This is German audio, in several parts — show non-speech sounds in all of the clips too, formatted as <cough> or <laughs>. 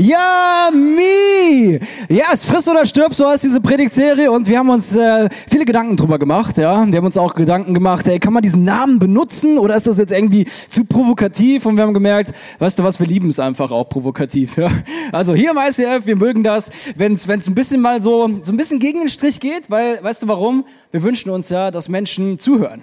Ja, me! Ja, es frisst oder stirbt, so heißt diese Predigtserie und wir haben uns äh, viele Gedanken drüber gemacht, ja. Wir haben uns auch Gedanken gemacht, ey, kann man diesen Namen benutzen oder ist das jetzt irgendwie zu provokativ? Und wir haben gemerkt, weißt du was, wir lieben es einfach auch provokativ, ja. Also hier im ICF, wir mögen das, wenn es ein bisschen mal so, so ein bisschen gegen den Strich geht, weil, weißt du warum? Wir wünschen uns ja, dass Menschen zuhören.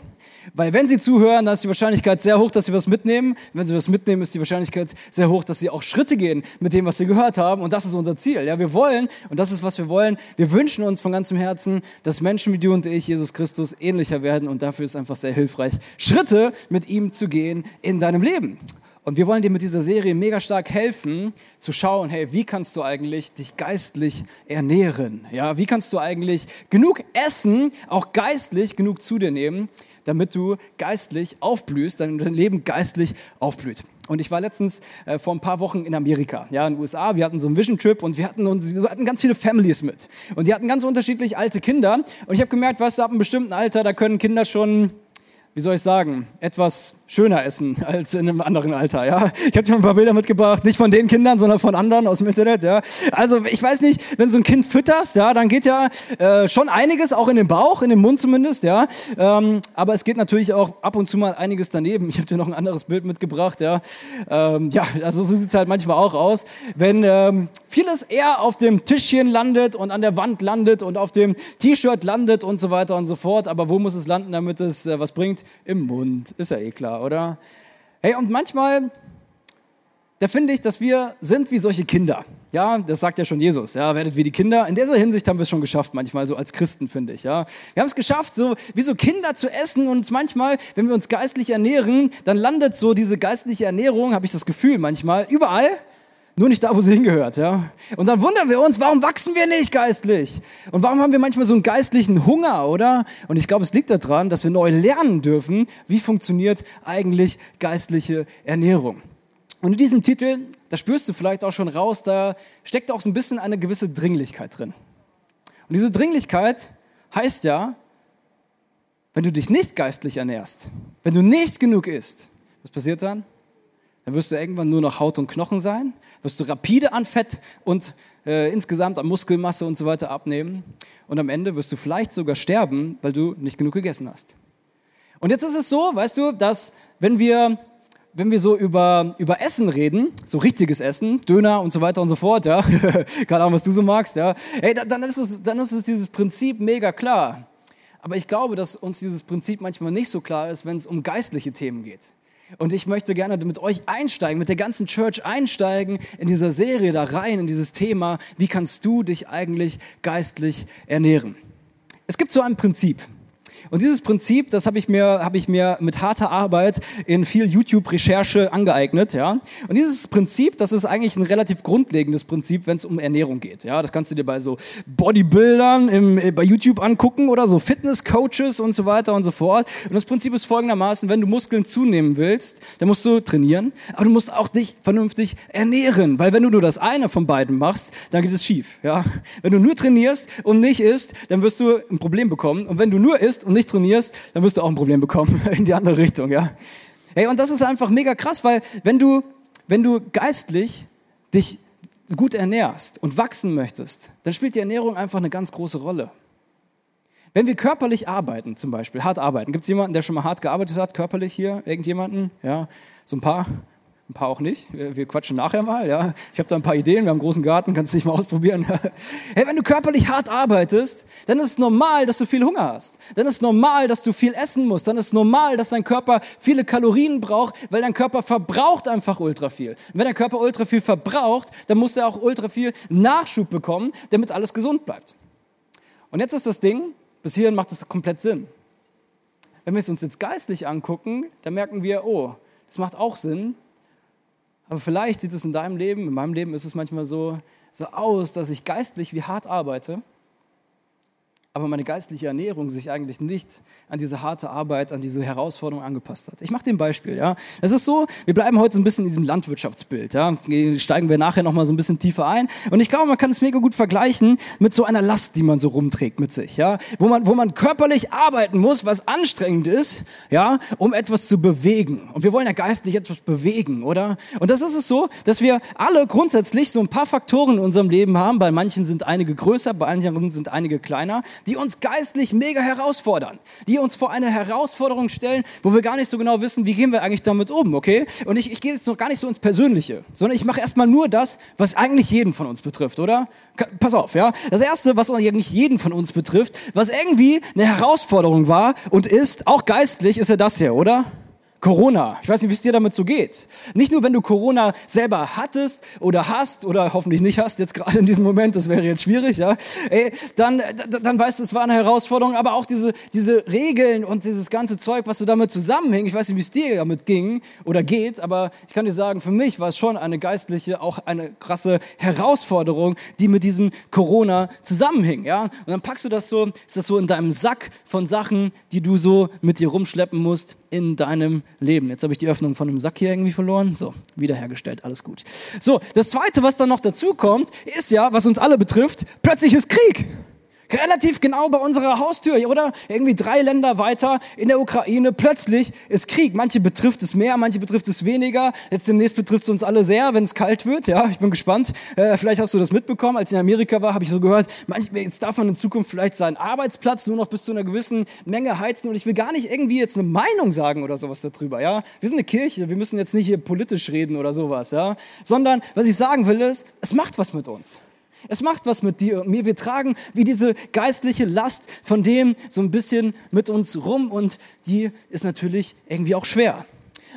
Weil wenn sie zuhören, dann ist die Wahrscheinlichkeit sehr hoch, dass sie was mitnehmen. Wenn sie was mitnehmen, ist die Wahrscheinlichkeit sehr hoch, dass sie auch Schritte gehen mit dem, was sie gehört haben. Und das ist unser Ziel. Ja, wir wollen, und das ist, was wir wollen, wir wünschen uns von ganzem Herzen, dass Menschen wie du und ich, Jesus Christus, ähnlicher werden. Und dafür ist einfach sehr hilfreich, Schritte mit ihm zu gehen in deinem Leben. Und wir wollen dir mit dieser Serie mega stark helfen, zu schauen, hey, wie kannst du eigentlich dich geistlich ernähren? Ja, wie kannst du eigentlich genug essen, auch geistlich genug zu dir nehmen, damit du geistlich aufblühst, dein Leben geistlich aufblüht. Und ich war letztens äh, vor ein paar Wochen in Amerika, ja, in den USA. Wir hatten so einen Vision Trip und wir hatten, uns, wir hatten ganz viele Families mit. Und die hatten ganz unterschiedlich alte Kinder. Und ich habe gemerkt, weißt du, ab einem bestimmten Alter, da können Kinder schon, wie soll ich sagen, etwas schöner essen <laughs> als in einem anderen Alter. Ja? Ich habe dir mal ein paar Bilder mitgebracht, nicht von den Kindern, sondern von anderen aus dem Internet. Ja? Also ich weiß nicht, wenn du so ein Kind fütterst, ja, dann geht ja äh, schon einiges, auch in den Bauch, in den Mund zumindest. Ja? Ähm, aber es geht natürlich auch ab und zu mal einiges daneben. Ich habe dir noch ein anderes Bild mitgebracht. Ja, ähm, ja also so sieht es halt manchmal auch aus. Wenn ähm, vieles eher auf dem Tischchen landet und an der Wand landet und auf dem T-Shirt landet und so weiter und so fort. Aber wo muss es landen, damit es äh, was bringt? Im Mund, ist ja eh klar oder? Hey, und manchmal, da finde ich, dass wir sind wie solche Kinder. Ja, das sagt ja schon Jesus. Ja, werdet wie die Kinder. In dieser Hinsicht haben wir es schon geschafft, manchmal so als Christen, finde ich. Ja, wir haben es geschafft, so wie so Kinder zu essen und manchmal, wenn wir uns geistlich ernähren, dann landet so diese geistliche Ernährung, habe ich das Gefühl manchmal, überall nur nicht da, wo sie hingehört, ja. Und dann wundern wir uns, warum wachsen wir nicht geistlich? Und warum haben wir manchmal so einen geistlichen Hunger, oder? Und ich glaube, es liegt daran, dass wir neu lernen dürfen, wie funktioniert eigentlich geistliche Ernährung. Und in diesem Titel, da spürst du vielleicht auch schon raus, da steckt auch so ein bisschen eine gewisse Dringlichkeit drin. Und diese Dringlichkeit heißt ja, wenn du dich nicht geistlich ernährst, wenn du nicht genug isst, was passiert dann? Dann wirst du irgendwann nur noch Haut und Knochen sein, wirst du rapide an Fett und äh, insgesamt an Muskelmasse und so weiter abnehmen. Und am Ende wirst du vielleicht sogar sterben, weil du nicht genug gegessen hast. Und jetzt ist es so, weißt du, dass wenn wir, wenn wir so über, über Essen reden, so richtiges Essen, Döner und so weiter und so fort, ja, <laughs> keine Ahnung, was du so magst, ja, hey, dann ist, es, dann ist es dieses Prinzip mega klar. Aber ich glaube, dass uns dieses Prinzip manchmal nicht so klar ist, wenn es um geistliche Themen geht. Und ich möchte gerne mit euch einsteigen, mit der ganzen Church einsteigen in dieser Serie da rein, in dieses Thema, wie kannst du dich eigentlich geistlich ernähren. Es gibt so ein Prinzip. Und dieses Prinzip, das habe ich mir, habe ich mir mit harter Arbeit in viel YouTube-Recherche angeeignet, ja. Und dieses Prinzip, das ist eigentlich ein relativ grundlegendes Prinzip, wenn es um Ernährung geht, ja. Das kannst du dir bei so Bodybuildern im, äh, bei YouTube angucken oder so Fitness-Coaches und so weiter und so fort. Und das Prinzip ist folgendermaßen, wenn du Muskeln zunehmen willst, dann musst du trainieren, aber du musst auch dich vernünftig ernähren, weil wenn du nur das eine von beiden machst, dann geht es schief, ja. Wenn du nur trainierst und nicht isst, dann wirst du ein Problem bekommen. Und wenn du nur isst und nicht trainierst, dann wirst du auch ein Problem bekommen <laughs> in die andere Richtung, ja. Hey, und das ist einfach mega krass, weil wenn du, wenn du geistlich dich gut ernährst und wachsen möchtest, dann spielt die Ernährung einfach eine ganz große Rolle. Wenn wir körperlich arbeiten, zum Beispiel, hart arbeiten, gibt es jemanden, der schon mal hart gearbeitet hat, körperlich hier? Irgendjemanden? Ja, so ein paar? Ein paar auch nicht. Wir quatschen nachher mal. Ja. Ich habe da ein paar Ideen. Wir haben einen großen Garten, kannst du dich mal <laughs> ausprobieren. hey, wenn du körperlich hart arbeitest, dann ist es normal, dass du viel Hunger hast. Dann ist es normal, dass du viel essen musst. Dann ist es normal, dass dein Körper viele Kalorien braucht, weil dein Körper verbraucht einfach ultra viel. Und wenn dein Körper ultra viel verbraucht, dann muss er auch ultra viel Nachschub bekommen, damit alles gesund bleibt. Und jetzt ist das Ding, bis hierhin macht es komplett Sinn. Wenn wir es uns jetzt geistlich angucken, dann merken wir, oh, das macht auch Sinn, aber vielleicht sieht es in deinem Leben, in meinem Leben ist es manchmal so, so aus, dass ich geistlich wie hart arbeite, aber meine geistliche Ernährung sich eigentlich nicht an diese harte Arbeit, an diese Herausforderung angepasst hat. Ich mache dir ein Beispiel. Ja. Es ist so, wir bleiben heute so ein bisschen in diesem Landwirtschaftsbild. Ja. Steigen wir nachher nochmal so ein bisschen tiefer ein. Und ich glaube, man kann es mega gut vergleichen mit so einer Last, die man so rumträgt mit sich. Ja. Wo, man, wo man körperlich arbeiten muss, was anstrengend ist, ja, um etwas zu bewegen. Und wir wollen ja geistlich etwas bewegen, oder? Und das ist es so, dass wir alle grundsätzlich so ein paar Faktoren in unserem Leben haben. Bei manchen sind einige größer, bei anderen sind einige kleiner die uns geistlich mega herausfordern, die uns vor eine Herausforderung stellen, wo wir gar nicht so genau wissen, wie gehen wir eigentlich damit um, okay? Und ich, ich gehe jetzt noch gar nicht so ins Persönliche, sondern ich mache erstmal nur das, was eigentlich jeden von uns betrifft, oder? Pass auf, ja? Das erste, was eigentlich jeden von uns betrifft, was irgendwie eine Herausforderung war und ist, auch geistlich, ist ja das hier, oder? Corona. Ich weiß nicht, wie es dir damit so geht. Nicht nur, wenn du Corona selber hattest oder hast oder hoffentlich nicht hast, jetzt gerade in diesem Moment, das wäre jetzt schwierig, ja, ey, dann, dann weißt du, es war eine Herausforderung, aber auch diese, diese Regeln und dieses ganze Zeug, was so damit zusammenhängt. Ich weiß nicht, wie es dir damit ging oder geht, aber ich kann dir sagen, für mich war es schon eine geistliche, auch eine krasse Herausforderung, die mit diesem Corona zusammenhing, ja. Und dann packst du das so, ist das so in deinem Sack von Sachen, die du so mit dir rumschleppen musst in deinem Leben. Jetzt habe ich die Öffnung von dem Sack hier irgendwie verloren. So, wiederhergestellt, alles gut. So, das Zweite, was dann noch dazu kommt, ist ja, was uns alle betrifft, plötzlich ist Krieg. Relativ genau bei unserer Haustür, oder? Irgendwie drei Länder weiter in der Ukraine. Plötzlich ist Krieg. Manche betrifft es mehr, manche betrifft es weniger. Jetzt demnächst betrifft es uns alle sehr, wenn es kalt wird. Ja, ich bin gespannt. Äh, vielleicht hast du das mitbekommen. Als ich in Amerika war, habe ich so gehört, manch, jetzt darf man in Zukunft vielleicht seinen Arbeitsplatz nur noch bis zu einer gewissen Menge heizen. Und ich will gar nicht irgendwie jetzt eine Meinung sagen oder sowas darüber. Ja, wir sind eine Kirche. Wir müssen jetzt nicht hier politisch reden oder sowas. Ja, sondern was ich sagen will ist, es macht was mit uns. Es macht was mit dir und mir. Wir tragen wie diese geistliche Last von dem so ein bisschen mit uns rum und die ist natürlich irgendwie auch schwer.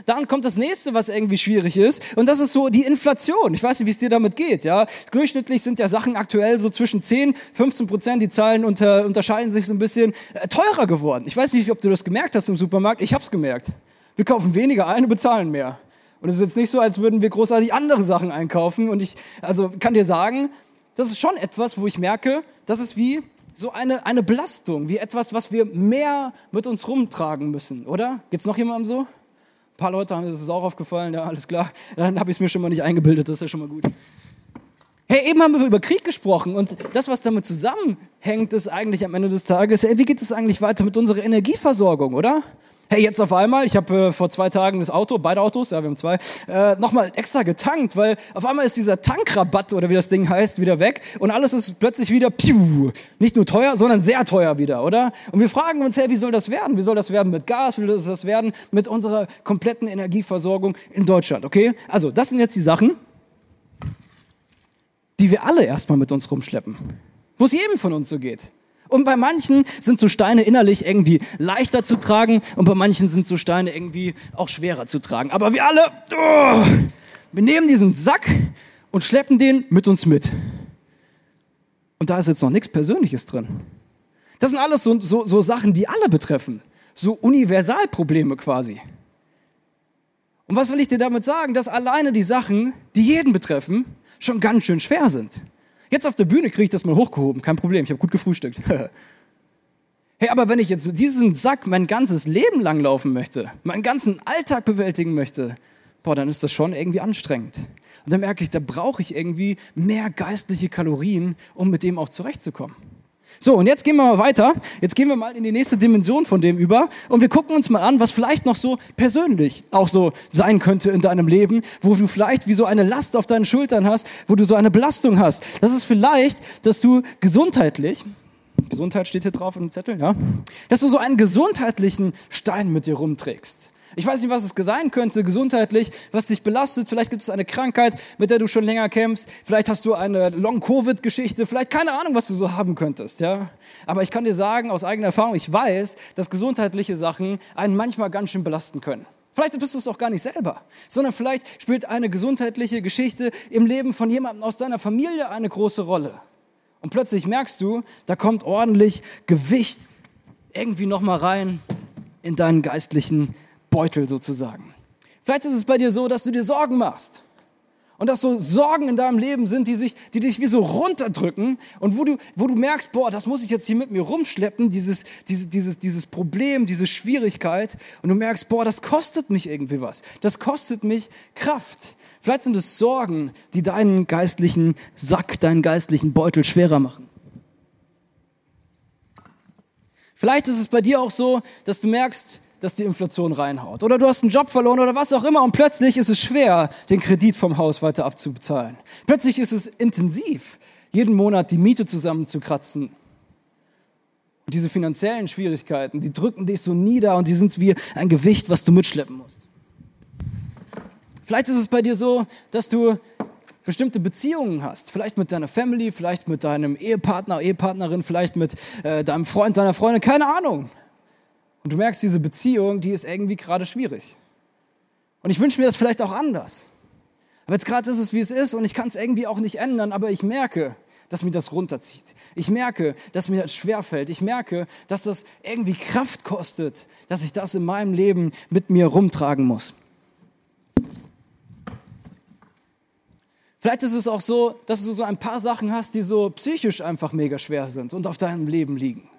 Dann kommt das nächste, was irgendwie schwierig ist, und das ist so die Inflation. Ich weiß nicht, wie es dir damit geht. Ja? Durchschnittlich sind ja Sachen aktuell so zwischen 10, 15 Prozent. Die Zahlen unter, unterscheiden sich so ein bisschen äh, teurer geworden. Ich weiß nicht, ob du das gemerkt hast im Supermarkt. Ich habe es gemerkt. Wir kaufen weniger ein und bezahlen mehr. Und es ist jetzt nicht so, als würden wir großartig andere Sachen einkaufen. Und ich, also kann dir sagen, das ist schon etwas, wo ich merke, das ist wie so eine, eine Belastung, wie etwas, was wir mehr mit uns rumtragen müssen, oder? Geht es noch jemandem so? Ein paar Leute haben das auch aufgefallen, ja, alles klar. Dann habe ich es mir schon mal nicht eingebildet, das ist ja schon mal gut. Hey, eben haben wir über Krieg gesprochen und das, was damit zusammenhängt, ist eigentlich am Ende des Tages, hey, wie geht es eigentlich weiter mit unserer Energieversorgung, oder? Hey, jetzt auf einmal, ich habe äh, vor zwei Tagen das Auto, beide Autos, ja, wir haben zwei, äh, nochmal extra getankt, weil auf einmal ist dieser Tankrabatt oder wie das Ding heißt, wieder weg und alles ist plötzlich wieder, piu, nicht nur teuer, sondern sehr teuer wieder, oder? Und wir fragen uns, hey, wie soll das werden? Wie soll das werden mit Gas? Wie soll das werden mit unserer kompletten Energieversorgung in Deutschland, okay? Also, das sind jetzt die Sachen, die wir alle erstmal mit uns rumschleppen. Wo es jedem von uns so geht. Und bei manchen sind so Steine innerlich irgendwie leichter zu tragen und bei manchen sind so Steine irgendwie auch schwerer zu tragen. Aber wir alle, oh, wir nehmen diesen Sack und schleppen den mit uns mit. Und da ist jetzt noch nichts Persönliches drin. Das sind alles so, so, so Sachen, die alle betreffen. So Universalprobleme quasi. Und was will ich dir damit sagen? Dass alleine die Sachen, die jeden betreffen, schon ganz schön schwer sind. Jetzt auf der Bühne kriege ich das mal hochgehoben, kein Problem, ich habe gut gefrühstückt. <laughs> hey, aber wenn ich jetzt mit diesem Sack mein ganzes Leben lang laufen möchte, meinen ganzen Alltag bewältigen möchte, boah, dann ist das schon irgendwie anstrengend. Und dann merke ich, da brauche ich irgendwie mehr geistliche Kalorien, um mit dem auch zurechtzukommen. So, und jetzt gehen wir mal weiter. Jetzt gehen wir mal in die nächste Dimension von dem über und wir gucken uns mal an, was vielleicht noch so persönlich auch so sein könnte in deinem Leben, wo du vielleicht wie so eine Last auf deinen Schultern hast, wo du so eine Belastung hast. Das ist vielleicht, dass du gesundheitlich, Gesundheit steht hier drauf im Zettel, ja, dass du so einen gesundheitlichen Stein mit dir rumträgst. Ich weiß nicht, was es sein könnte, gesundheitlich, was dich belastet. Vielleicht gibt es eine Krankheit, mit der du schon länger kämpfst. Vielleicht hast du eine Long-Covid-Geschichte. Vielleicht keine Ahnung, was du so haben könntest. Ja? Aber ich kann dir sagen, aus eigener Erfahrung, ich weiß, dass gesundheitliche Sachen einen manchmal ganz schön belasten können. Vielleicht bist du es auch gar nicht selber, sondern vielleicht spielt eine gesundheitliche Geschichte im Leben von jemandem aus deiner Familie eine große Rolle. Und plötzlich merkst du, da kommt ordentlich Gewicht irgendwie nochmal rein in deinen geistlichen Beutel sozusagen. Vielleicht ist es bei dir so, dass du dir Sorgen machst. Und dass so Sorgen in deinem Leben sind, die, sich, die dich wie so runterdrücken und wo du, wo du merkst, boah, das muss ich jetzt hier mit mir rumschleppen, dieses, dieses, dieses, dieses Problem, diese Schwierigkeit. Und du merkst, boah, das kostet mich irgendwie was. Das kostet mich Kraft. Vielleicht sind es Sorgen, die deinen geistlichen Sack, deinen geistlichen Beutel schwerer machen. Vielleicht ist es bei dir auch so, dass du merkst, dass die Inflation reinhaut. Oder du hast einen Job verloren oder was auch immer und plötzlich ist es schwer, den Kredit vom Haus weiter abzubezahlen. Plötzlich ist es intensiv, jeden Monat die Miete zusammenzukratzen. Und diese finanziellen Schwierigkeiten, die drücken dich so nieder und die sind wie ein Gewicht, was du mitschleppen musst. Vielleicht ist es bei dir so, dass du bestimmte Beziehungen hast, vielleicht mit deiner Family, vielleicht mit deinem Ehepartner, Ehepartnerin, vielleicht mit äh, deinem Freund, deiner Freundin, keine Ahnung. Und du merkst, diese Beziehung, die ist irgendwie gerade schwierig. Und ich wünsche mir das vielleicht auch anders. Aber jetzt gerade ist es, wie es ist und ich kann es irgendwie auch nicht ändern, aber ich merke, dass mir das runterzieht. Ich merke, dass mir das schwerfällt. Ich merke, dass das irgendwie Kraft kostet, dass ich das in meinem Leben mit mir rumtragen muss. Vielleicht ist es auch so, dass du so ein paar Sachen hast, die so psychisch einfach mega schwer sind und auf deinem Leben liegen.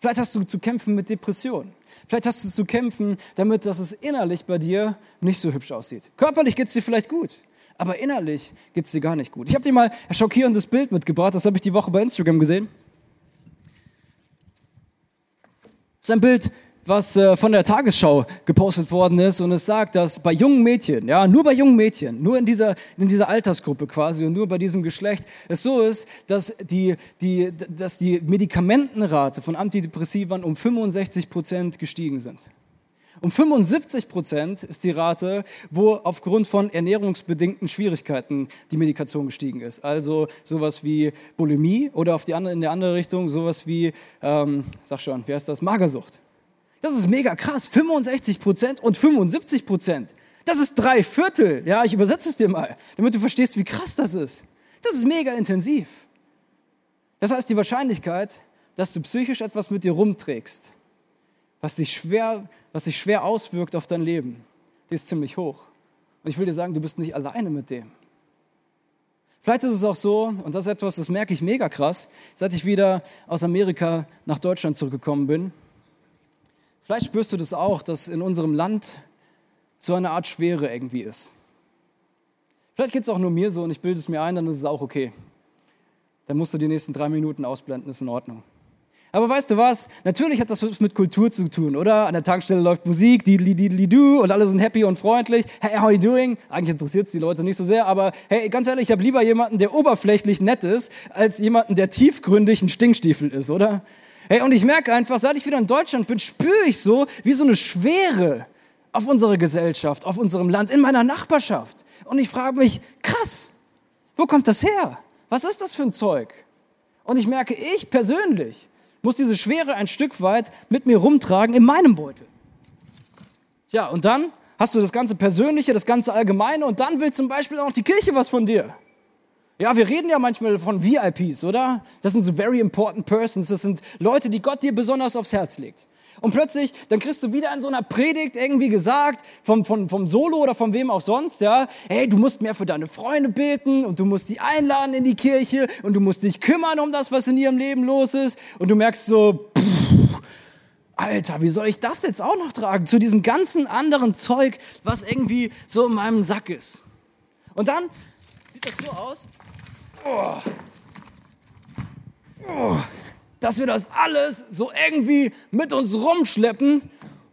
Vielleicht hast du zu kämpfen mit Depressionen. Vielleicht hast du zu kämpfen damit, dass es innerlich bei dir nicht so hübsch aussieht. Körperlich geht es dir vielleicht gut, aber innerlich geht es dir gar nicht gut. Ich habe dir mal ein schockierendes Bild mitgebracht, das habe ich die Woche bei Instagram gesehen. Das ist ein Bild, was äh, von der Tagesschau gepostet worden ist und es sagt, dass bei jungen Mädchen, ja, nur bei jungen Mädchen, nur in dieser, in dieser Altersgruppe quasi und nur bei diesem Geschlecht, es so ist, dass die, die, dass die Medikamentenrate von Antidepressivern um 65 Prozent gestiegen sind. Um 75 Prozent ist die Rate, wo aufgrund von ernährungsbedingten Schwierigkeiten die Medikation gestiegen ist. Also sowas wie Bulimie oder auf die andere, in der andere Richtung sowas wie, ähm, sag schon, wie heißt das, Magersucht. Das ist mega krass. 65 Prozent und 75 Prozent. Das ist drei Viertel. Ja, ich übersetze es dir mal, damit du verstehst, wie krass das ist. Das ist mega intensiv. Das heißt, die Wahrscheinlichkeit, dass du psychisch etwas mit dir rumträgst, was dich schwer, was sich schwer auswirkt auf dein Leben, die ist ziemlich hoch. Und ich will dir sagen, du bist nicht alleine mit dem. Vielleicht ist es auch so, und das ist etwas, das merke ich mega krass, seit ich wieder aus Amerika nach Deutschland zurückgekommen bin, Vielleicht spürst du das auch, dass in unserem Land so eine Art Schwere irgendwie ist. Vielleicht geht es auch nur mir so und ich bilde es mir ein, dann ist es auch okay. Dann musst du die nächsten drei Minuten ausblenden, ist in Ordnung. Aber weißt du was? Natürlich hat das mit Kultur zu tun, oder? An der Tankstelle läuft Musik, die die du und alle sind happy und freundlich. Hey, how are you doing? Eigentlich interessiert es die Leute nicht so sehr, aber hey, ganz ehrlich, ich habe lieber jemanden, der oberflächlich nett ist, als jemanden, der tiefgründig ein Stinkstiefel ist, oder? Hey, und ich merke einfach, seit ich wieder in Deutschland bin, spüre ich so wie so eine Schwere auf unsere Gesellschaft, auf unserem Land, in meiner Nachbarschaft. Und ich frage mich, krass, wo kommt das her? Was ist das für ein Zeug? Und ich merke, ich persönlich muss diese Schwere ein Stück weit mit mir rumtragen in meinem Beutel. Tja, und dann hast du das ganze Persönliche, das ganze Allgemeine und dann will zum Beispiel auch die Kirche was von dir. Ja, wir reden ja manchmal von VIPs, oder? Das sind so very important persons. Das sind Leute, die Gott dir besonders aufs Herz legt. Und plötzlich, dann kriegst du wieder in so einer Predigt irgendwie gesagt, vom, vom, vom Solo oder von wem auch sonst, ja, hey, du musst mehr für deine Freunde beten und du musst die einladen in die Kirche und du musst dich kümmern um das, was in ihrem Leben los ist. Und du merkst so, pff, Alter, wie soll ich das jetzt auch noch tragen? Zu diesem ganzen anderen Zeug, was irgendwie so in meinem Sack ist. Und dann sieht das so aus, dass wir das alles so irgendwie mit uns rumschleppen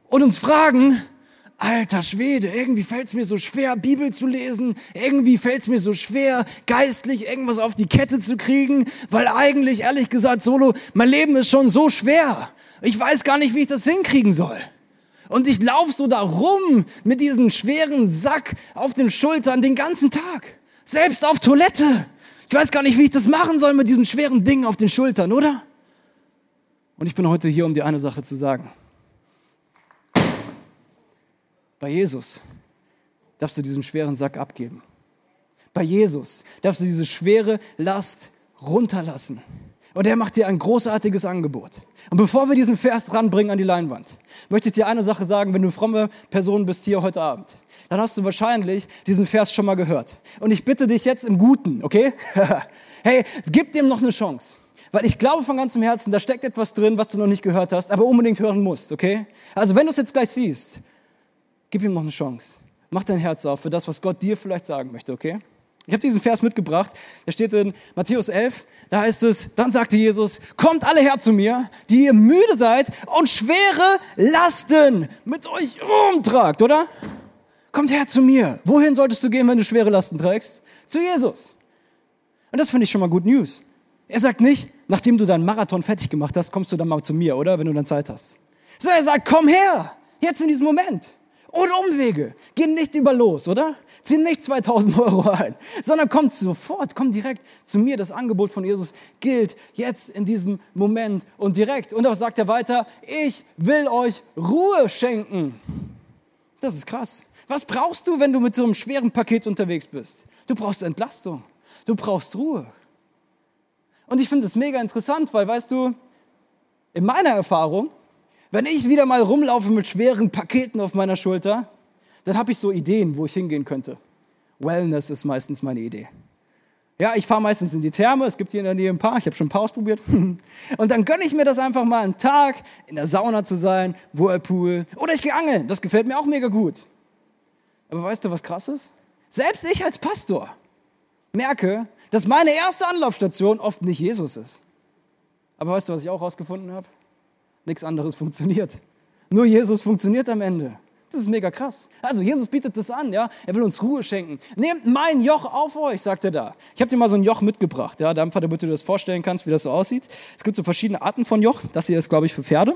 und uns fragen, alter Schwede, irgendwie fällt es mir so schwer, Bibel zu lesen, irgendwie fällt es mir so schwer, geistlich irgendwas auf die Kette zu kriegen, weil eigentlich, ehrlich gesagt, Solo, mein Leben ist schon so schwer. Ich weiß gar nicht, wie ich das hinkriegen soll. Und ich laufe so da rum mit diesem schweren Sack auf den Schultern den ganzen Tag. Selbst auf Toilette. Ich weiß gar nicht, wie ich das machen soll mit diesen schweren Dingen auf den Schultern, oder? Und ich bin heute hier, um dir eine Sache zu sagen. Bei Jesus darfst du diesen schweren Sack abgeben. Bei Jesus darfst du diese schwere Last runterlassen. Und er macht dir ein großartiges Angebot. Und bevor wir diesen Vers ranbringen an die Leinwand, möchte ich dir eine Sache sagen, wenn du fromme Person bist hier heute Abend. Dann hast du wahrscheinlich diesen Vers schon mal gehört. Und ich bitte dich jetzt im Guten, okay? <laughs> hey, gib dem noch eine Chance. Weil ich glaube von ganzem Herzen, da steckt etwas drin, was du noch nicht gehört hast, aber unbedingt hören musst, okay? Also wenn du es jetzt gleich siehst, gib ihm noch eine Chance. Mach dein Herz auf für das, was Gott dir vielleicht sagen möchte, okay? Ich habe diesen Vers mitgebracht, der steht in Matthäus 11, da heißt es, dann sagte Jesus, kommt alle her zu mir, die ihr müde seid und schwere Lasten mit euch rumtragt, oder? Kommt her zu mir. Wohin solltest du gehen, wenn du schwere Lasten trägst? Zu Jesus. Und das finde ich schon mal gut News. Er sagt nicht, nachdem du deinen Marathon fertig gemacht hast, kommst du dann mal zu mir, oder? Wenn du dann Zeit hast. So, er sagt, komm her, jetzt in diesem Moment. Ohne Umwege. Geh nicht über los, oder? Zieh nicht 2000 Euro ein, sondern komm sofort, komm direkt zu mir. Das Angebot von Jesus gilt jetzt in diesem Moment und direkt. Und auch sagt er weiter, ich will euch Ruhe schenken. Das ist krass. Was brauchst du, wenn du mit so einem schweren Paket unterwegs bist? Du brauchst Entlastung. Du brauchst Ruhe. Und ich finde es mega interessant, weil, weißt du, in meiner Erfahrung, wenn ich wieder mal rumlaufe mit schweren Paketen auf meiner Schulter, dann habe ich so Ideen, wo ich hingehen könnte. Wellness ist meistens meine Idee. Ja, ich fahre meistens in die Therme, es gibt hier in der Nähe ein paar, ich habe schon ein paar ausprobiert. <laughs> Und dann gönne ich mir das einfach mal einen Tag, in der Sauna zu sein, Whirlpool. Oder ich gehe angeln, das gefällt mir auch mega gut. Aber weißt du, was krass ist? Selbst ich als Pastor merke, dass meine erste Anlaufstation oft nicht Jesus ist. Aber weißt du, was ich auch herausgefunden habe? Nichts anderes funktioniert. Nur Jesus funktioniert am Ende. Das ist mega krass. Also Jesus bietet das an, ja. Er will uns Ruhe schenken. Nehmt mein Joch auf euch, sagt er da. Ich habe dir mal so ein Joch mitgebracht, ja, damit du dir das vorstellen kannst, wie das so aussieht. Es gibt so verschiedene Arten von Joch. Das hier ist, glaube ich, für Pferde.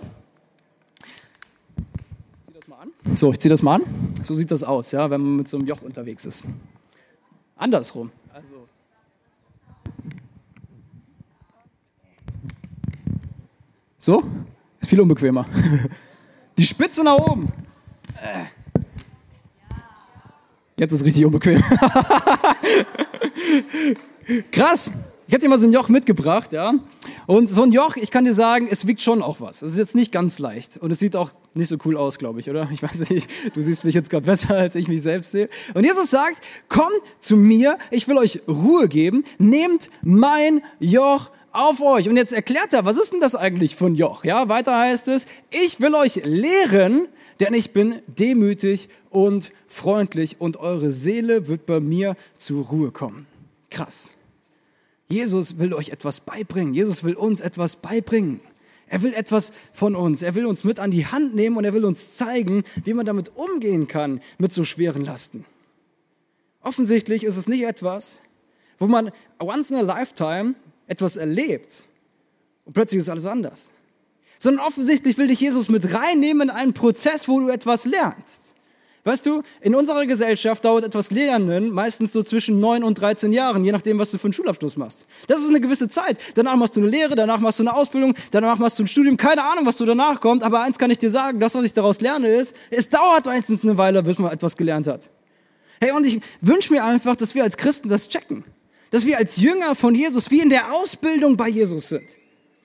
Ich ziehe das mal an. So, ich ziehe das mal an. So sieht das aus, ja, wenn man mit so einem Joch unterwegs ist. Andersrum. Also So? Ist viel unbequemer. <laughs> Die Spitze nach oben. Jetzt ist es richtig unbequem. <laughs> Krass. Ich hätte dir mal so ein Joch mitgebracht, ja. Und so ein Joch, ich kann dir sagen, es wiegt schon auch was. Es ist jetzt nicht ganz leicht. Und es sieht auch nicht so cool aus, glaube ich, oder? Ich weiß nicht, du siehst mich jetzt gerade besser, als ich mich selbst sehe. Und Jesus sagt, komm zu mir, ich will euch Ruhe geben, nehmt mein Joch auf euch. Und jetzt erklärt er, was ist denn das eigentlich für ein Joch? Ja, weiter heißt es, ich will euch lehren, denn ich bin demütig und freundlich und eure Seele wird bei mir zur Ruhe kommen. Krass. Jesus will euch etwas beibringen. Jesus will uns etwas beibringen. Er will etwas von uns. Er will uns mit an die Hand nehmen und er will uns zeigen, wie man damit umgehen kann mit so schweren Lasten. Offensichtlich ist es nicht etwas, wo man once in a lifetime etwas erlebt und plötzlich ist alles anders. Sondern offensichtlich will dich Jesus mit reinnehmen in einen Prozess, wo du etwas lernst. Weißt du, in unserer Gesellschaft dauert etwas Lernen meistens so zwischen 9 und 13 Jahren, je nachdem, was du für einen Schulabschluss machst. Das ist eine gewisse Zeit. Danach machst du eine Lehre, danach machst du eine Ausbildung, danach machst du ein Studium. Keine Ahnung, was du danach kommt, aber eins kann ich dir sagen, das, was ich daraus lerne, ist, es dauert meistens eine Weile, bis man etwas gelernt hat. Hey, und ich wünsche mir einfach, dass wir als Christen das checken dass wir als Jünger von Jesus wie in der Ausbildung bei Jesus sind.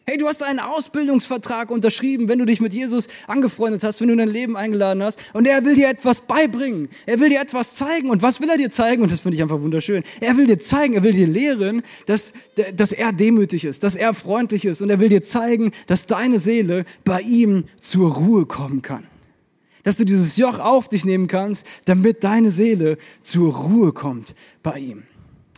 Hey, du hast einen Ausbildungsvertrag unterschrieben, wenn du dich mit Jesus angefreundet hast, wenn du dein Leben eingeladen hast. Und er will dir etwas beibringen. Er will dir etwas zeigen. Und was will er dir zeigen? Und das finde ich einfach wunderschön. Er will dir zeigen, er will dir lehren, dass, dass er demütig ist, dass er freundlich ist. Und er will dir zeigen, dass deine Seele bei ihm zur Ruhe kommen kann. Dass du dieses Joch auf dich nehmen kannst, damit deine Seele zur Ruhe kommt bei ihm.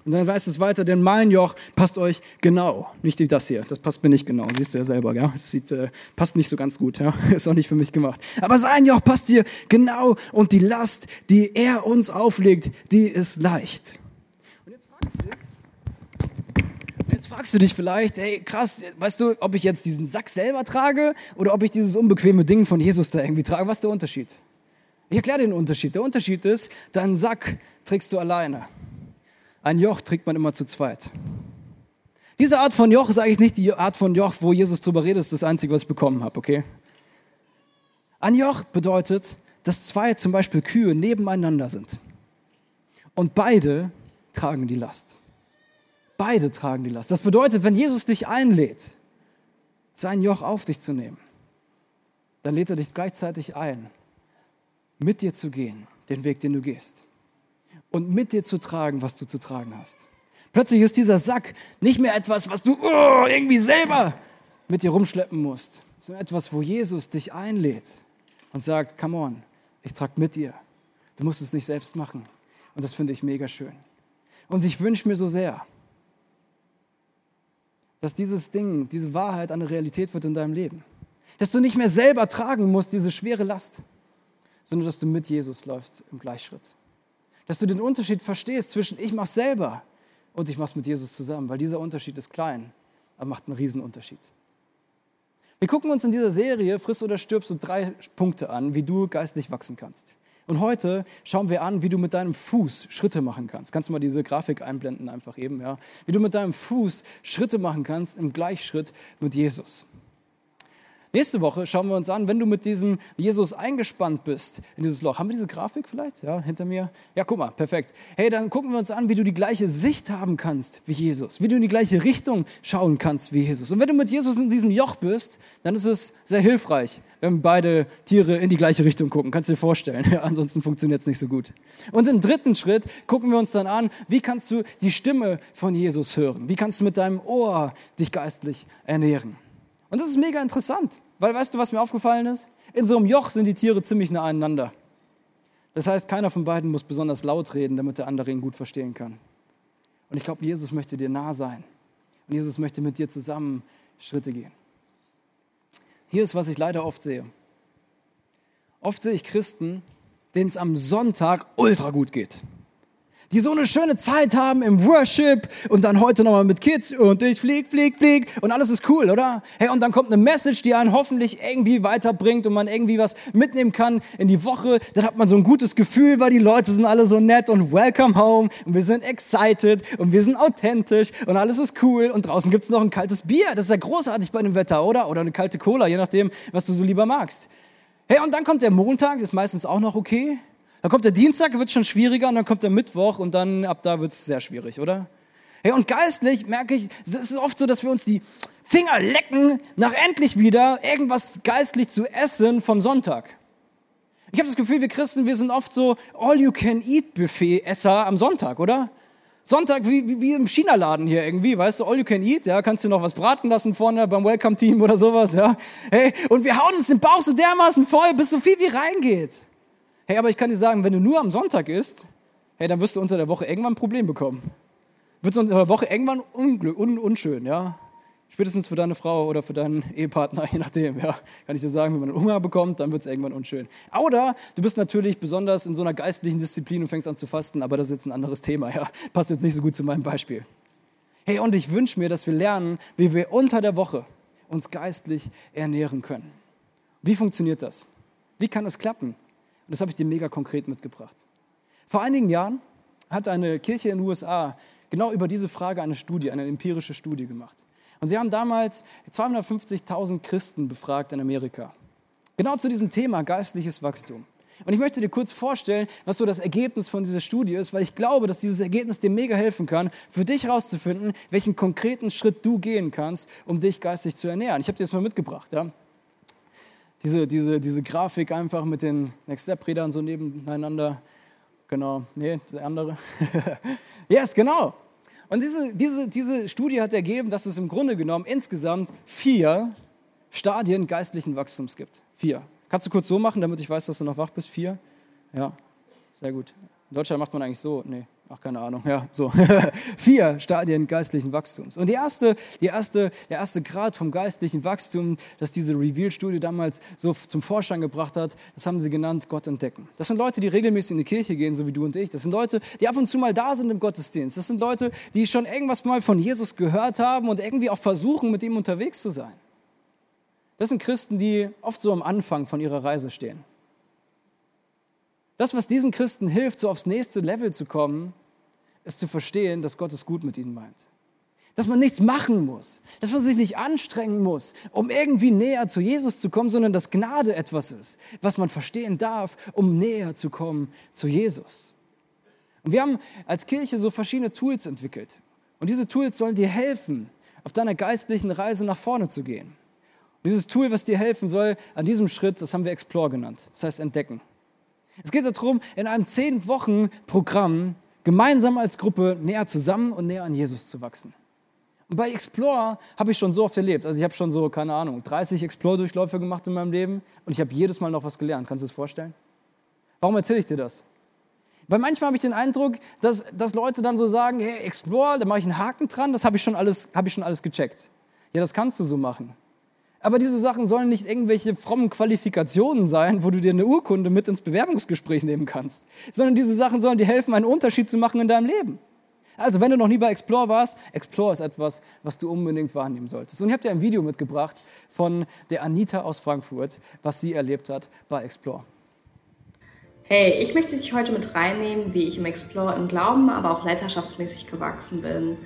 Und dann heißt es weiter, denn mein Joch passt euch genau. Nicht wie das hier, das passt mir nicht genau, siehst du ja selber, gell? Das sieht, äh, passt nicht so ganz gut, ja? <laughs> ist auch nicht für mich gemacht. Aber sein Joch passt dir genau und die Last, die er uns auflegt, die ist leicht. Und jetzt fragst du dich, Jetzt fragst du dich vielleicht, hey, krass, weißt du, ob ich jetzt diesen Sack selber trage oder ob ich dieses unbequeme Ding von Jesus da irgendwie trage? Was ist der Unterschied? Ich erkläre den Unterschied. Der Unterschied ist, deinen Sack trägst du alleine. Ein Joch trägt man immer zu zweit. Diese Art von Joch ist eigentlich nicht die Art von Joch, wo Jesus drüber redet, das ist das Einzige, was ich bekommen habe, okay? Ein Joch bedeutet, dass zwei zum Beispiel Kühe nebeneinander sind. Und beide tragen die Last. Beide tragen die Last. Das bedeutet, wenn Jesus dich einlädt, sein Joch auf dich zu nehmen, dann lädt er dich gleichzeitig ein, mit dir zu gehen, den Weg, den du gehst. Und mit dir zu tragen, was du zu tragen hast. Plötzlich ist dieser Sack nicht mehr etwas, was du oh, irgendwie selber mit dir rumschleppen musst, sondern etwas, wo Jesus dich einlädt und sagt, come on, ich trage mit dir. Du musst es nicht selbst machen. Und das finde ich mega schön. Und ich wünsche mir so sehr, dass dieses Ding, diese Wahrheit eine Realität wird in deinem Leben. Dass du nicht mehr selber tragen musst, diese schwere Last, sondern dass du mit Jesus läufst im Gleichschritt. Dass du den Unterschied verstehst zwischen ich mache selber und ich mache es mit Jesus zusammen, weil dieser Unterschied ist klein, aber macht einen Riesenunterschied. Wir gucken uns in dieser Serie Friss oder stirb so drei Punkte an, wie du geistlich wachsen kannst. Und heute schauen wir an, wie du mit deinem Fuß Schritte machen kannst. Kannst du mal diese Grafik einblenden einfach eben, ja? Wie du mit deinem Fuß Schritte machen kannst im Gleichschritt mit Jesus. Nächste Woche schauen wir uns an, wenn du mit diesem Jesus eingespannt bist in dieses Loch. Haben wir diese Grafik vielleicht? Ja, hinter mir? Ja, guck mal, perfekt. Hey, dann gucken wir uns an, wie du die gleiche Sicht haben kannst wie Jesus, wie du in die gleiche Richtung schauen kannst wie Jesus. Und wenn du mit Jesus in diesem Joch bist, dann ist es sehr hilfreich, wenn beide Tiere in die gleiche Richtung gucken. Kannst du dir vorstellen. Ja, <laughs> ansonsten funktioniert es nicht so gut. Und im dritten Schritt gucken wir uns dann an, wie kannst du die Stimme von Jesus hören? Wie kannst du mit deinem Ohr dich geistlich ernähren? Und das ist mega interessant, weil weißt du, was mir aufgefallen ist? In so einem Joch sind die Tiere ziemlich nah aneinander. Das heißt, keiner von beiden muss besonders laut reden, damit der andere ihn gut verstehen kann. Und ich glaube, Jesus möchte dir nah sein. Und Jesus möchte mit dir zusammen Schritte gehen. Hier ist, was ich leider oft sehe. Oft sehe ich Christen, denen es am Sonntag ultra gut geht die so eine schöne Zeit haben im Worship und dann heute nochmal mit Kids und ich flieg, flieg, flieg und alles ist cool, oder? Hey, und dann kommt eine Message, die einen hoffentlich irgendwie weiterbringt und man irgendwie was mitnehmen kann in die Woche. Dann hat man so ein gutes Gefühl, weil die Leute sind alle so nett und welcome home und wir sind excited und wir sind authentisch und alles ist cool und draußen gibt's noch ein kaltes Bier. Das ist ja großartig bei dem Wetter, oder? Oder eine kalte Cola, je nachdem, was du so lieber magst. Hey, und dann kommt der Montag, ist meistens auch noch okay. Dann kommt der Dienstag, wird schon schwieriger und dann kommt der Mittwoch und dann ab da wird es sehr schwierig, oder? Hey, und geistlich merke ich, es ist oft so, dass wir uns die Finger lecken, nach endlich wieder irgendwas geistlich zu essen vom Sonntag. Ich habe das Gefühl, wir Christen, wir sind oft so All-You-Can-Eat-Buffet-Esser am Sonntag, oder? Sonntag wie, wie, wie im China-Laden hier irgendwie, weißt du, all you can eat, ja, kannst du noch was braten lassen vorne beim Welcome-Team oder sowas, ja. Hey, und wir hauen uns den Bauch so dermaßen voll, bis so viel wie reingeht. Hey, aber ich kann dir sagen, wenn du nur am Sonntag isst, hey, dann wirst du unter der Woche irgendwann ein Problem bekommen. Wird es unter der Woche irgendwann unglück, un, unschön, ja. Spätestens für deine Frau oder für deinen Ehepartner, <laughs> je nachdem, ja. Kann ich dir sagen, wenn man einen Hunger bekommt, dann wird es irgendwann unschön. Oder du bist natürlich besonders in so einer geistlichen Disziplin und fängst an zu fasten, aber das ist jetzt ein anderes Thema, ja. Passt jetzt nicht so gut zu meinem Beispiel. Hey, und ich wünsche mir, dass wir lernen, wie wir unter der Woche uns geistlich ernähren können. Wie funktioniert das? Wie kann es klappen? Und das habe ich dir mega konkret mitgebracht. Vor einigen Jahren hat eine Kirche in den USA genau über diese Frage eine Studie, eine empirische Studie gemacht. Und sie haben damals 250.000 Christen befragt in Amerika. Genau zu diesem Thema geistliches Wachstum. Und ich möchte dir kurz vorstellen, was so das Ergebnis von dieser Studie ist, weil ich glaube, dass dieses Ergebnis dir mega helfen kann, für dich herauszufinden, welchen konkreten Schritt du gehen kannst, um dich geistig zu ernähren. Ich habe dir das mal mitgebracht. Ja? Diese, diese, diese Grafik einfach mit den Next Step Rädern so nebeneinander. Genau, nee, der andere. <laughs> yes, genau. Und diese, diese, diese Studie hat ergeben, dass es im Grunde genommen insgesamt vier Stadien geistlichen Wachstums gibt. Vier. Kannst du kurz so machen, damit ich weiß, dass du noch wach bist? Vier? Ja, sehr gut. In Deutschland macht man eigentlich so. Nee, Ach, keine Ahnung, ja, so. <laughs> Vier Stadien geistlichen Wachstums. Und die erste, die erste, der erste Grad vom geistlichen Wachstum, das diese Reveal-Studie damals so zum Vorschein gebracht hat, das haben sie genannt Gott entdecken. Das sind Leute, die regelmäßig in die Kirche gehen, so wie du und ich. Das sind Leute, die ab und zu mal da sind im Gottesdienst. Das sind Leute, die schon irgendwas mal von Jesus gehört haben und irgendwie auch versuchen, mit ihm unterwegs zu sein. Das sind Christen, die oft so am Anfang von ihrer Reise stehen. Das, was diesen Christen hilft, so aufs nächste Level zu kommen, ist zu verstehen, dass Gott es gut mit ihnen meint. Dass man nichts machen muss, dass man sich nicht anstrengen muss, um irgendwie näher zu Jesus zu kommen, sondern dass Gnade etwas ist, was man verstehen darf, um näher zu kommen zu Jesus. Und wir haben als Kirche so verschiedene Tools entwickelt. Und diese Tools sollen dir helfen, auf deiner geistlichen Reise nach vorne zu gehen. Und dieses Tool, was dir helfen soll, an diesem Schritt, das haben wir Explore genannt. Das heißt entdecken. Es geht darum, in einem zehn Wochen Programm gemeinsam als Gruppe näher zusammen und näher an Jesus zu wachsen. Und bei Explore habe ich schon so oft erlebt. Also ich habe schon so, keine Ahnung, 30 Explore-Durchläufe gemacht in meinem Leben und ich habe jedes Mal noch was gelernt. Kannst du es vorstellen? Warum erzähle ich dir das? Weil manchmal habe ich den Eindruck, dass, dass Leute dann so sagen, hey, Explore, da mache ich einen Haken dran, das habe ich, schon alles, hab ich schon alles gecheckt. Ja, das kannst du so machen. Aber diese Sachen sollen nicht irgendwelche frommen Qualifikationen sein, wo du dir eine Urkunde mit ins Bewerbungsgespräch nehmen kannst, sondern diese Sachen sollen dir helfen, einen Unterschied zu machen in deinem Leben. Also, wenn du noch nie bei Explore warst, Explore ist etwas, was du unbedingt wahrnehmen solltest. Und ich habe dir ein Video mitgebracht von der Anita aus Frankfurt, was sie erlebt hat bei Explore. Hey, ich möchte dich heute mit reinnehmen, wie ich im Explore im Glauben, aber auch leiterschaftsmäßig gewachsen bin.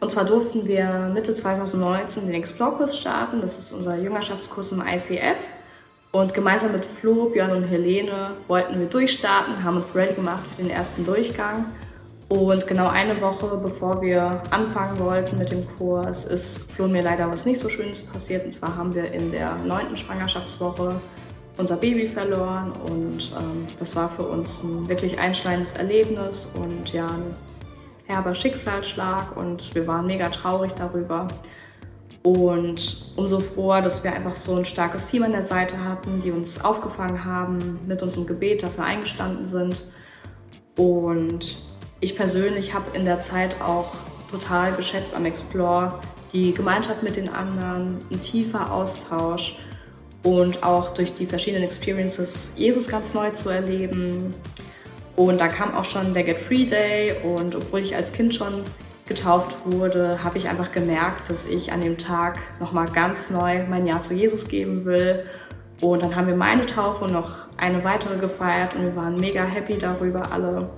Und zwar durften wir Mitte 2019 den Explore-Kurs starten. Das ist unser Jüngerschaftskurs im ICF. Und gemeinsam mit Flo, Björn und Helene wollten wir durchstarten, haben uns ready gemacht für den ersten Durchgang. Und genau eine Woche bevor wir anfangen wollten mit dem Kurs, ist Flo mir leider was nicht so Schönes passiert. Und zwar haben wir in der neunten Schwangerschaftswoche unser Baby verloren. Und ähm, das war für uns ein wirklich einschneidendes Erlebnis und ja, herber Schicksalsschlag und wir waren mega traurig darüber. Und umso froher, dass wir einfach so ein starkes Team an der Seite hatten, die uns aufgefangen haben, mit uns im Gebet dafür eingestanden sind. Und ich persönlich habe in der Zeit auch total geschätzt am Explore die Gemeinschaft mit den anderen, ein tiefer Austausch und auch durch die verschiedenen Experiences Jesus ganz neu zu erleben, und da kam auch schon der Get Free Day und obwohl ich als Kind schon getauft wurde, habe ich einfach gemerkt, dass ich an dem Tag nochmal ganz neu mein Ja zu Jesus geben will. Und dann haben wir meine Taufe und noch eine weitere gefeiert und wir waren mega happy darüber alle.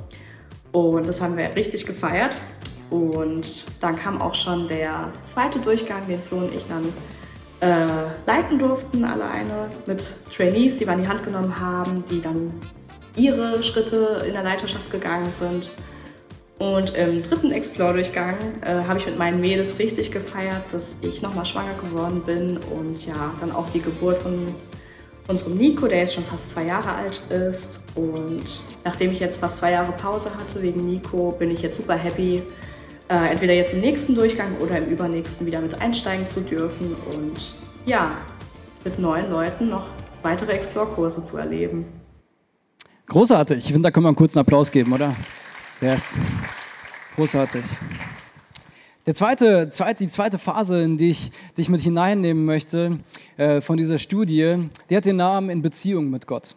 Und das haben wir richtig gefeiert. Und dann kam auch schon der zweite Durchgang, den Flo und ich dann äh, leiten durften alleine mit Trainees, die wir an die Hand genommen haben, die dann ihre Schritte in der Leiterschaft gegangen sind. Und im dritten Explore-Durchgang äh, habe ich mit meinen Mädels richtig gefeiert, dass ich nochmal schwanger geworden bin und ja, dann auch die Geburt von unserem Nico, der jetzt schon fast zwei Jahre alt ist. Und nachdem ich jetzt fast zwei Jahre Pause hatte wegen Nico, bin ich jetzt super happy, äh, entweder jetzt im nächsten Durchgang oder im übernächsten wieder mit einsteigen zu dürfen und ja, mit neuen Leuten noch weitere Explore-Kurse zu erleben. Großartig. Ich finde, da können wir einen kurzen Applaus geben, oder? Yes. Großartig. Der zweite, zweite, die zweite Phase, in die ich dich mit hineinnehmen möchte äh, von dieser Studie, die hat den Namen in Beziehung mit Gott.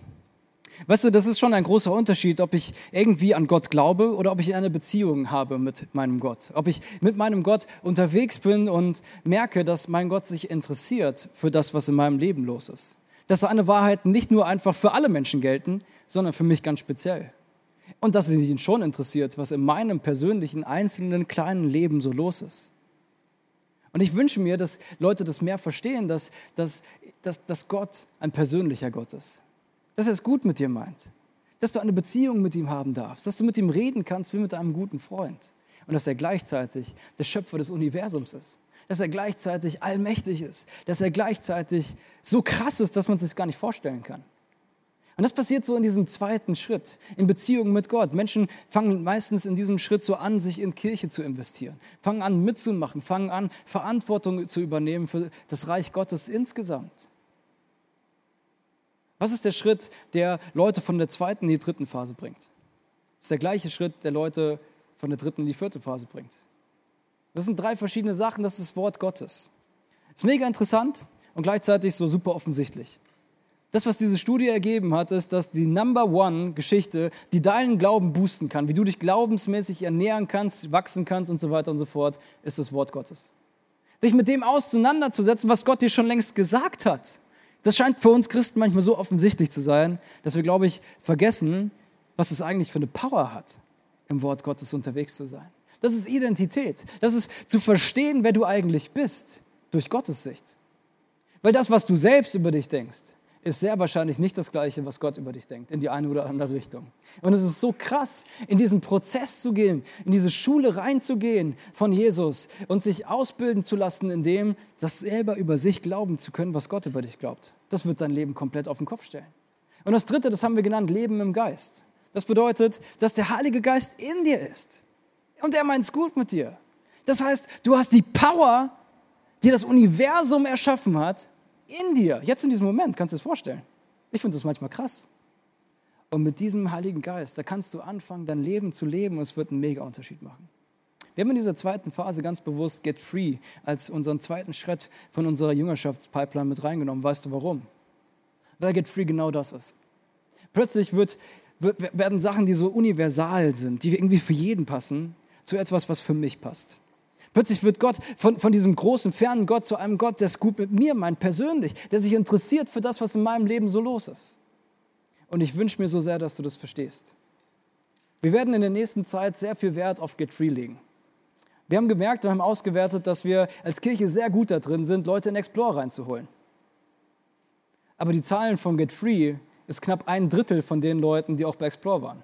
Weißt du, das ist schon ein großer Unterschied, ob ich irgendwie an Gott glaube oder ob ich eine Beziehung habe mit meinem Gott. Ob ich mit meinem Gott unterwegs bin und merke, dass mein Gott sich interessiert für das, was in meinem Leben los ist. Dass seine Wahrheiten nicht nur einfach für alle Menschen gelten, sondern für mich ganz speziell. Und dass es ihn schon interessiert, was in meinem persönlichen, einzelnen, kleinen Leben so los ist. Und ich wünsche mir, dass Leute das mehr verstehen, dass, dass, dass, dass Gott ein persönlicher Gott ist. Dass er es gut mit dir meint. Dass du eine Beziehung mit ihm haben darfst. Dass du mit ihm reden kannst wie mit einem guten Freund. Und dass er gleichzeitig der Schöpfer des Universums ist. Dass er gleichzeitig allmächtig ist. Dass er gleichzeitig so krass ist, dass man es sich gar nicht vorstellen kann. Und das passiert so in diesem zweiten Schritt, in Beziehungen mit Gott. Menschen fangen meistens in diesem Schritt so an, sich in Kirche zu investieren, fangen an mitzumachen, fangen an, Verantwortung zu übernehmen für das Reich Gottes insgesamt. Was ist der Schritt, der Leute von der zweiten in die dritten Phase bringt? Das ist der gleiche Schritt, der Leute von der dritten in die vierte Phase bringt. Das sind drei verschiedene Sachen, das ist das Wort Gottes. Ist mega interessant und gleichzeitig so super offensichtlich. Das, was diese Studie ergeben hat, ist, dass die Number One-Geschichte, die deinen Glauben boosten kann, wie du dich glaubensmäßig ernähren kannst, wachsen kannst und so weiter und so fort, ist das Wort Gottes. Dich mit dem auseinanderzusetzen, was Gott dir schon längst gesagt hat. Das scheint für uns Christen manchmal so offensichtlich zu sein, dass wir, glaube ich, vergessen, was es eigentlich für eine Power hat, im Wort Gottes unterwegs zu sein. Das ist Identität. Das ist zu verstehen, wer du eigentlich bist, durch Gottes Sicht. Weil das, was du selbst über dich denkst, ist sehr wahrscheinlich nicht das Gleiche, was Gott über dich denkt, in die eine oder andere Richtung. Und es ist so krass, in diesen Prozess zu gehen, in diese Schule reinzugehen von Jesus und sich ausbilden zu lassen, in dem das selber über sich glauben zu können, was Gott über dich glaubt. Das wird dein Leben komplett auf den Kopf stellen. Und das dritte, das haben wir genannt, Leben im Geist. Das bedeutet, dass der Heilige Geist in dir ist. Und er meint es gut mit dir. Das heißt, du hast die Power, die das Universum erschaffen hat, in dir. Jetzt in diesem Moment, kannst du es vorstellen. Ich finde das manchmal krass. Und mit diesem Heiligen Geist, da kannst du anfangen, dein Leben zu leben und es wird einen mega Unterschied machen. Wir haben in dieser zweiten Phase ganz bewusst Get Free als unseren zweiten Schritt von unserer Jüngerschaftspipeline mit reingenommen. Weißt du warum? Weil Get Free genau das ist. Plötzlich wird, wird, werden Sachen, die so universal sind, die irgendwie für jeden passen, zu etwas, was für mich passt. Plötzlich wird Gott von, von diesem großen, fernen Gott zu einem Gott, der es gut mit mir meint, persönlich, der sich interessiert für das, was in meinem Leben so los ist. Und ich wünsche mir so sehr, dass du das verstehst. Wir werden in der nächsten Zeit sehr viel Wert auf Get Free legen. Wir haben gemerkt und haben ausgewertet, dass wir als Kirche sehr gut da drin sind, Leute in Explore reinzuholen. Aber die Zahlen von Get Free ist knapp ein Drittel von den Leuten, die auch bei Explore waren.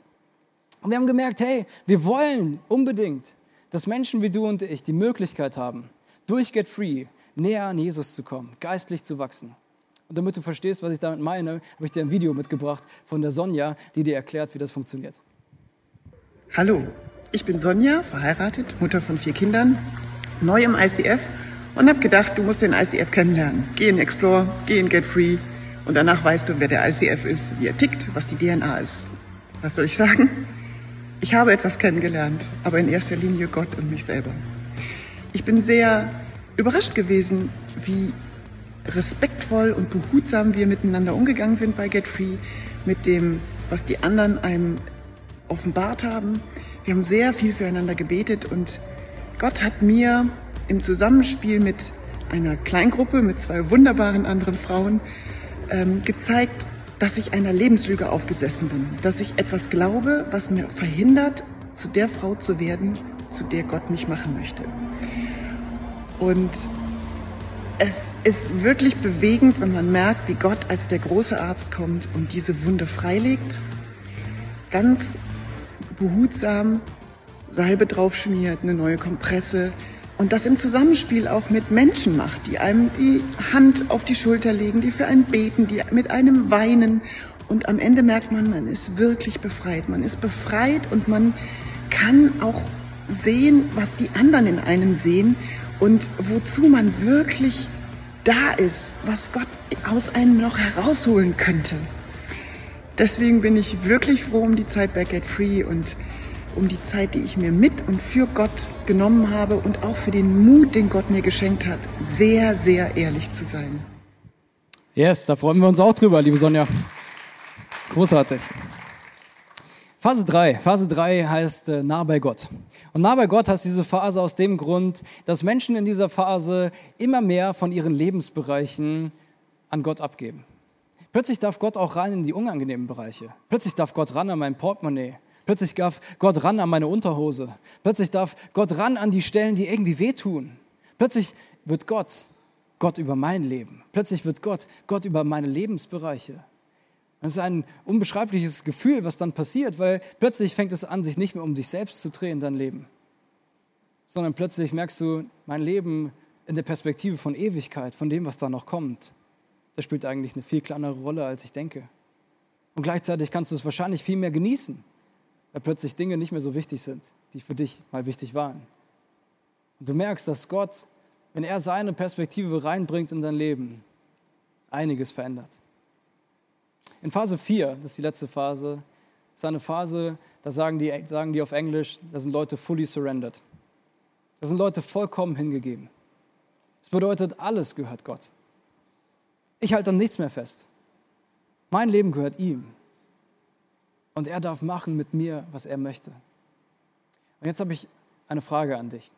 Und wir haben gemerkt, hey, wir wollen unbedingt, dass Menschen wie du und ich die Möglichkeit haben, durch Get Free näher an Jesus zu kommen, geistlich zu wachsen. Und damit du verstehst, was ich damit meine, habe ich dir ein Video mitgebracht von der Sonja, die dir erklärt, wie das funktioniert. Hallo, ich bin Sonja, verheiratet, Mutter von vier Kindern, neu im ICF und habe gedacht, du musst den ICF kennenlernen. Geh in Explore, geh in Get Free und danach weißt du, wer der ICF ist, wie er tickt, was die DNA ist. Was soll ich sagen? Ich habe etwas kennengelernt, aber in erster Linie Gott und mich selber. Ich bin sehr überrascht gewesen, wie respektvoll und behutsam wir miteinander umgegangen sind bei Get Free, mit dem, was die anderen einem offenbart haben. Wir haben sehr viel füreinander gebetet und Gott hat mir im Zusammenspiel mit einer Kleingruppe, mit zwei wunderbaren anderen Frauen, ähm, gezeigt, dass ich einer Lebenslüge aufgesessen bin, dass ich etwas glaube, was mir verhindert, zu der Frau zu werden, zu der Gott mich machen möchte. Und es ist wirklich bewegend, wenn man merkt, wie Gott als der große Arzt kommt und diese Wunde freilegt, ganz behutsam Salbe draufschmiert, eine neue Kompresse und das im Zusammenspiel auch mit Menschen macht, die einem die Hand auf die Schulter legen, die für einen beten, die mit einem weinen und am Ende merkt man, man ist wirklich befreit. Man ist befreit und man kann auch sehen, was die anderen in einem sehen und wozu man wirklich da ist, was Gott aus einem noch herausholen könnte. Deswegen bin ich wirklich froh um die Zeit bei Get Free und um die Zeit, die ich mir mit und für Gott genommen habe und auch für den Mut, den Gott mir geschenkt hat, sehr, sehr ehrlich zu sein. Yes, da freuen wir uns auch drüber, liebe Sonja. Großartig. Phase 3. Phase 3 heißt äh, nah bei Gott. Und nah bei Gott heißt diese Phase aus dem Grund, dass Menschen in dieser Phase immer mehr von ihren Lebensbereichen an Gott abgeben. Plötzlich darf Gott auch rein in die unangenehmen Bereiche. Plötzlich darf Gott ran an mein Portemonnaie. Plötzlich darf Gott ran an meine Unterhose. Plötzlich darf Gott ran an die Stellen, die irgendwie wehtun. Plötzlich wird Gott Gott über mein Leben. Plötzlich wird Gott Gott über meine Lebensbereiche. Das ist ein unbeschreibliches Gefühl, was dann passiert, weil plötzlich fängt es an, sich nicht mehr um dich selbst zu drehen, dein Leben, sondern plötzlich merkst du, mein Leben in der Perspektive von Ewigkeit, von dem, was da noch kommt, das spielt eigentlich eine viel kleinere Rolle, als ich denke. Und gleichzeitig kannst du es wahrscheinlich viel mehr genießen, weil plötzlich Dinge nicht mehr so wichtig sind, die für dich mal wichtig waren. Und du merkst, dass Gott, wenn er seine Perspektive reinbringt in dein Leben, einiges verändert. In Phase 4, das ist die letzte Phase, ist eine Phase, da sagen die, sagen die auf Englisch, da sind Leute fully surrendered. Da sind Leute vollkommen hingegeben. Das bedeutet, alles gehört Gott. Ich halte dann nichts mehr fest. Mein Leben gehört ihm. Und er darf machen mit mir, was er möchte. Und jetzt habe ich eine Frage an dich.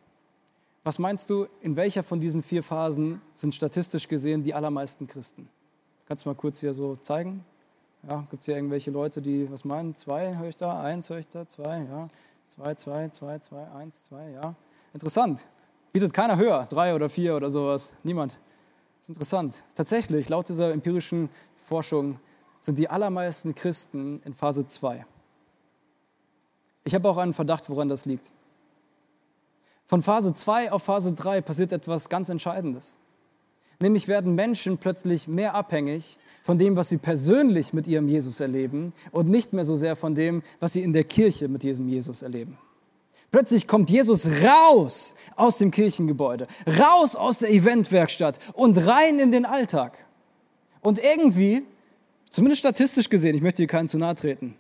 Was meinst du, in welcher von diesen vier Phasen sind statistisch gesehen die allermeisten Christen? Kannst du mal kurz hier so zeigen? Ja, Gibt es hier irgendwelche Leute, die was meinen? Zwei höre ich da, eins höre ich da, zwei, ja. Zwei, zwei, zwei, zwei, eins, zwei, ja. Interessant. Bietet keiner höher, drei oder vier oder sowas. Niemand. Das ist interessant. Tatsächlich, laut dieser empirischen Forschung sind die allermeisten Christen in Phase 2. Ich habe auch einen Verdacht, woran das liegt. Von Phase 2 auf Phase 3 passiert etwas ganz Entscheidendes. Nämlich werden Menschen plötzlich mehr abhängig von dem, was sie persönlich mit ihrem Jesus erleben und nicht mehr so sehr von dem, was sie in der Kirche mit diesem Jesus erleben. Plötzlich kommt Jesus raus aus dem Kirchengebäude, raus aus der Eventwerkstatt und rein in den Alltag. Und irgendwie, zumindest statistisch gesehen, ich möchte hier keinen zu nahe treten,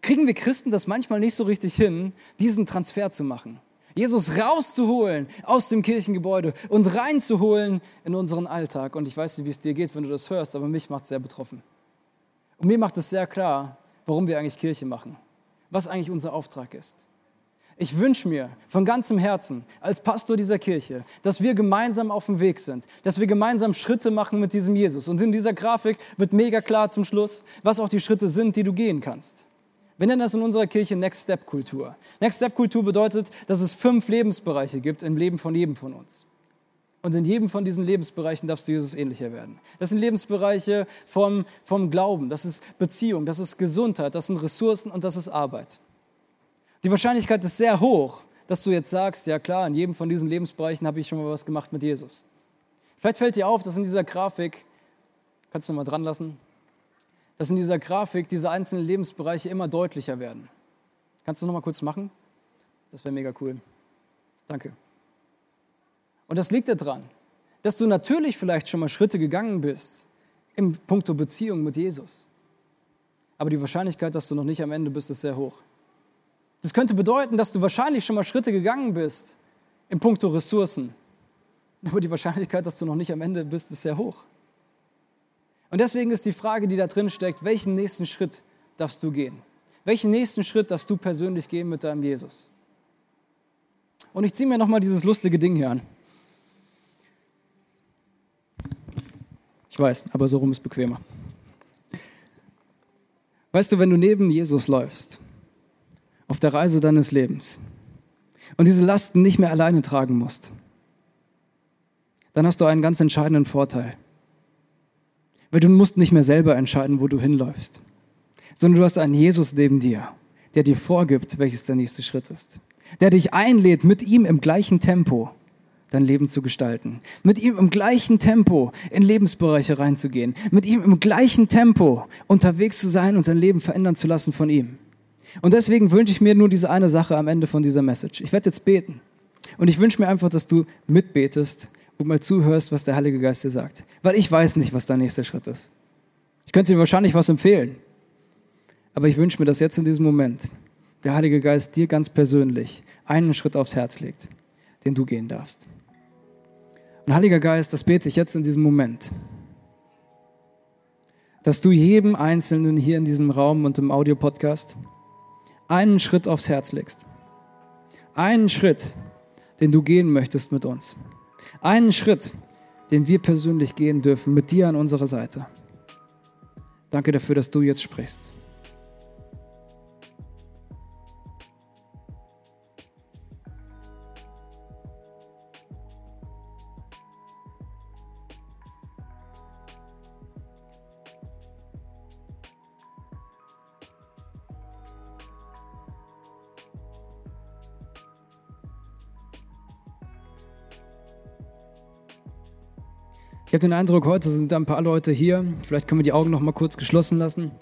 kriegen wir Christen das manchmal nicht so richtig hin, diesen Transfer zu machen. Jesus rauszuholen aus dem Kirchengebäude und reinzuholen in unseren Alltag. Und ich weiß nicht, wie es dir geht, wenn du das hörst, aber mich macht es sehr betroffen. Und mir macht es sehr klar, warum wir eigentlich Kirche machen, was eigentlich unser Auftrag ist. Ich wünsche mir von ganzem Herzen als Pastor dieser Kirche, dass wir gemeinsam auf dem Weg sind, dass wir gemeinsam Schritte machen mit diesem Jesus. Und in dieser Grafik wird mega klar zum Schluss, was auch die Schritte sind, die du gehen kannst. Wir nennen das in unserer Kirche Next Step Kultur. Next Step Kultur bedeutet, dass es fünf Lebensbereiche gibt im Leben von jedem von uns. Und in jedem von diesen Lebensbereichen darfst du Jesus ähnlicher werden. Das sind Lebensbereiche vom, vom Glauben, das ist Beziehung, das ist Gesundheit, das sind Ressourcen und das ist Arbeit. Die Wahrscheinlichkeit ist sehr hoch, dass du jetzt sagst, ja klar, in jedem von diesen Lebensbereichen habe ich schon mal was gemacht mit Jesus. Vielleicht fällt dir auf, dass in dieser Grafik, kannst du mal dran lassen, dass in dieser Grafik diese einzelnen Lebensbereiche immer deutlicher werden. Kannst du noch mal kurz machen? Das wäre mega cool. Danke. Und das liegt daran, dass du natürlich vielleicht schon mal Schritte gegangen bist im Punkto Beziehung mit Jesus. Aber die Wahrscheinlichkeit, dass du noch nicht am Ende bist, ist sehr hoch. Das könnte bedeuten, dass du wahrscheinlich schon mal Schritte gegangen bist im Punkto Ressourcen. Aber die Wahrscheinlichkeit, dass du noch nicht am Ende bist, ist sehr hoch. Und deswegen ist die Frage, die da drin steckt, welchen nächsten Schritt darfst du gehen? Welchen nächsten Schritt darfst du persönlich gehen mit deinem Jesus? Und ich ziehe mir nochmal dieses lustige Ding hier an. Ich weiß, aber so rum ist bequemer. Weißt du, wenn du neben Jesus läufst, auf der Reise deines Lebens, und diese Lasten nicht mehr alleine tragen musst, dann hast du einen ganz entscheidenden Vorteil. Weil du musst nicht mehr selber entscheiden, wo du hinläufst, sondern du hast einen Jesus neben dir, der dir vorgibt, welches der nächste Schritt ist. Der dich einlädt, mit ihm im gleichen Tempo dein Leben zu gestalten. Mit ihm im gleichen Tempo in Lebensbereiche reinzugehen. Mit ihm im gleichen Tempo unterwegs zu sein und dein Leben verändern zu lassen von ihm. Und deswegen wünsche ich mir nur diese eine Sache am Ende von dieser Message. Ich werde jetzt beten. Und ich wünsche mir einfach, dass du mitbetest und mal zuhörst, was der Heilige Geist dir sagt. Weil ich weiß nicht, was der nächste Schritt ist. Ich könnte dir wahrscheinlich was empfehlen. Aber ich wünsche mir, dass jetzt in diesem Moment der Heilige Geist dir ganz persönlich einen Schritt aufs Herz legt, den du gehen darfst. Und Heiliger Geist, das bete ich jetzt in diesem Moment, dass du jedem Einzelnen hier in diesem Raum und im Audiopodcast einen Schritt aufs Herz legst. Einen Schritt, den du gehen möchtest mit uns. Einen Schritt, den wir persönlich gehen dürfen, mit dir an unserer Seite. Danke dafür, dass du jetzt sprichst. Ich habe den Eindruck, heute sind ein paar Leute hier, vielleicht können wir die Augen noch mal kurz geschlossen lassen,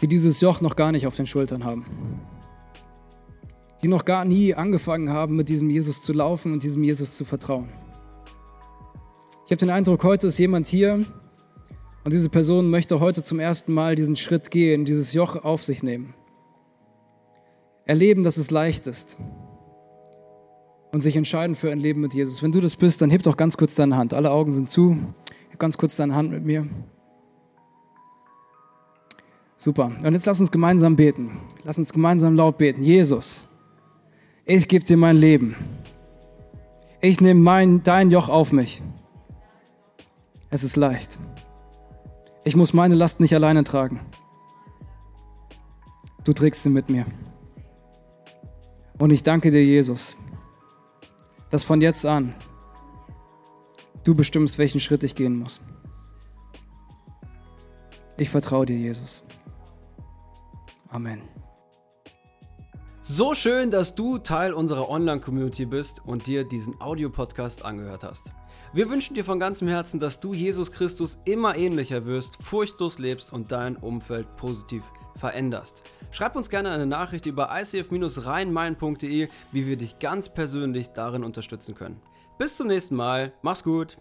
die dieses Joch noch gar nicht auf den Schultern haben. Die noch gar nie angefangen haben, mit diesem Jesus zu laufen und diesem Jesus zu vertrauen. Ich habe den Eindruck, heute ist jemand hier und diese Person möchte heute zum ersten Mal diesen Schritt gehen, dieses Joch auf sich nehmen. Erleben, dass es leicht ist und sich entscheiden für ein Leben mit Jesus. Wenn du das bist, dann heb doch ganz kurz deine Hand. Alle Augen sind zu. Heb ganz kurz deine Hand mit mir. Super. Und jetzt lass uns gemeinsam beten. Lass uns gemeinsam laut beten. Jesus, ich gebe dir mein Leben. Ich nehme mein, dein Joch auf mich. Es ist leicht. Ich muss meine Last nicht alleine tragen. Du trägst sie mit mir. Und ich danke dir, Jesus, dass von jetzt an du bestimmst, welchen Schritt ich gehen muss. Ich vertraue dir, Jesus. Amen. So schön, dass du Teil unserer Online-Community bist und dir diesen Audiopodcast angehört hast. Wir wünschen dir von ganzem Herzen, dass du Jesus Christus immer ähnlicher wirst, furchtlos lebst und dein Umfeld positiv veränderst. Schreib uns gerne eine Nachricht über icf-rheinmain.de, wie wir dich ganz persönlich darin unterstützen können. Bis zum nächsten Mal, mach's gut!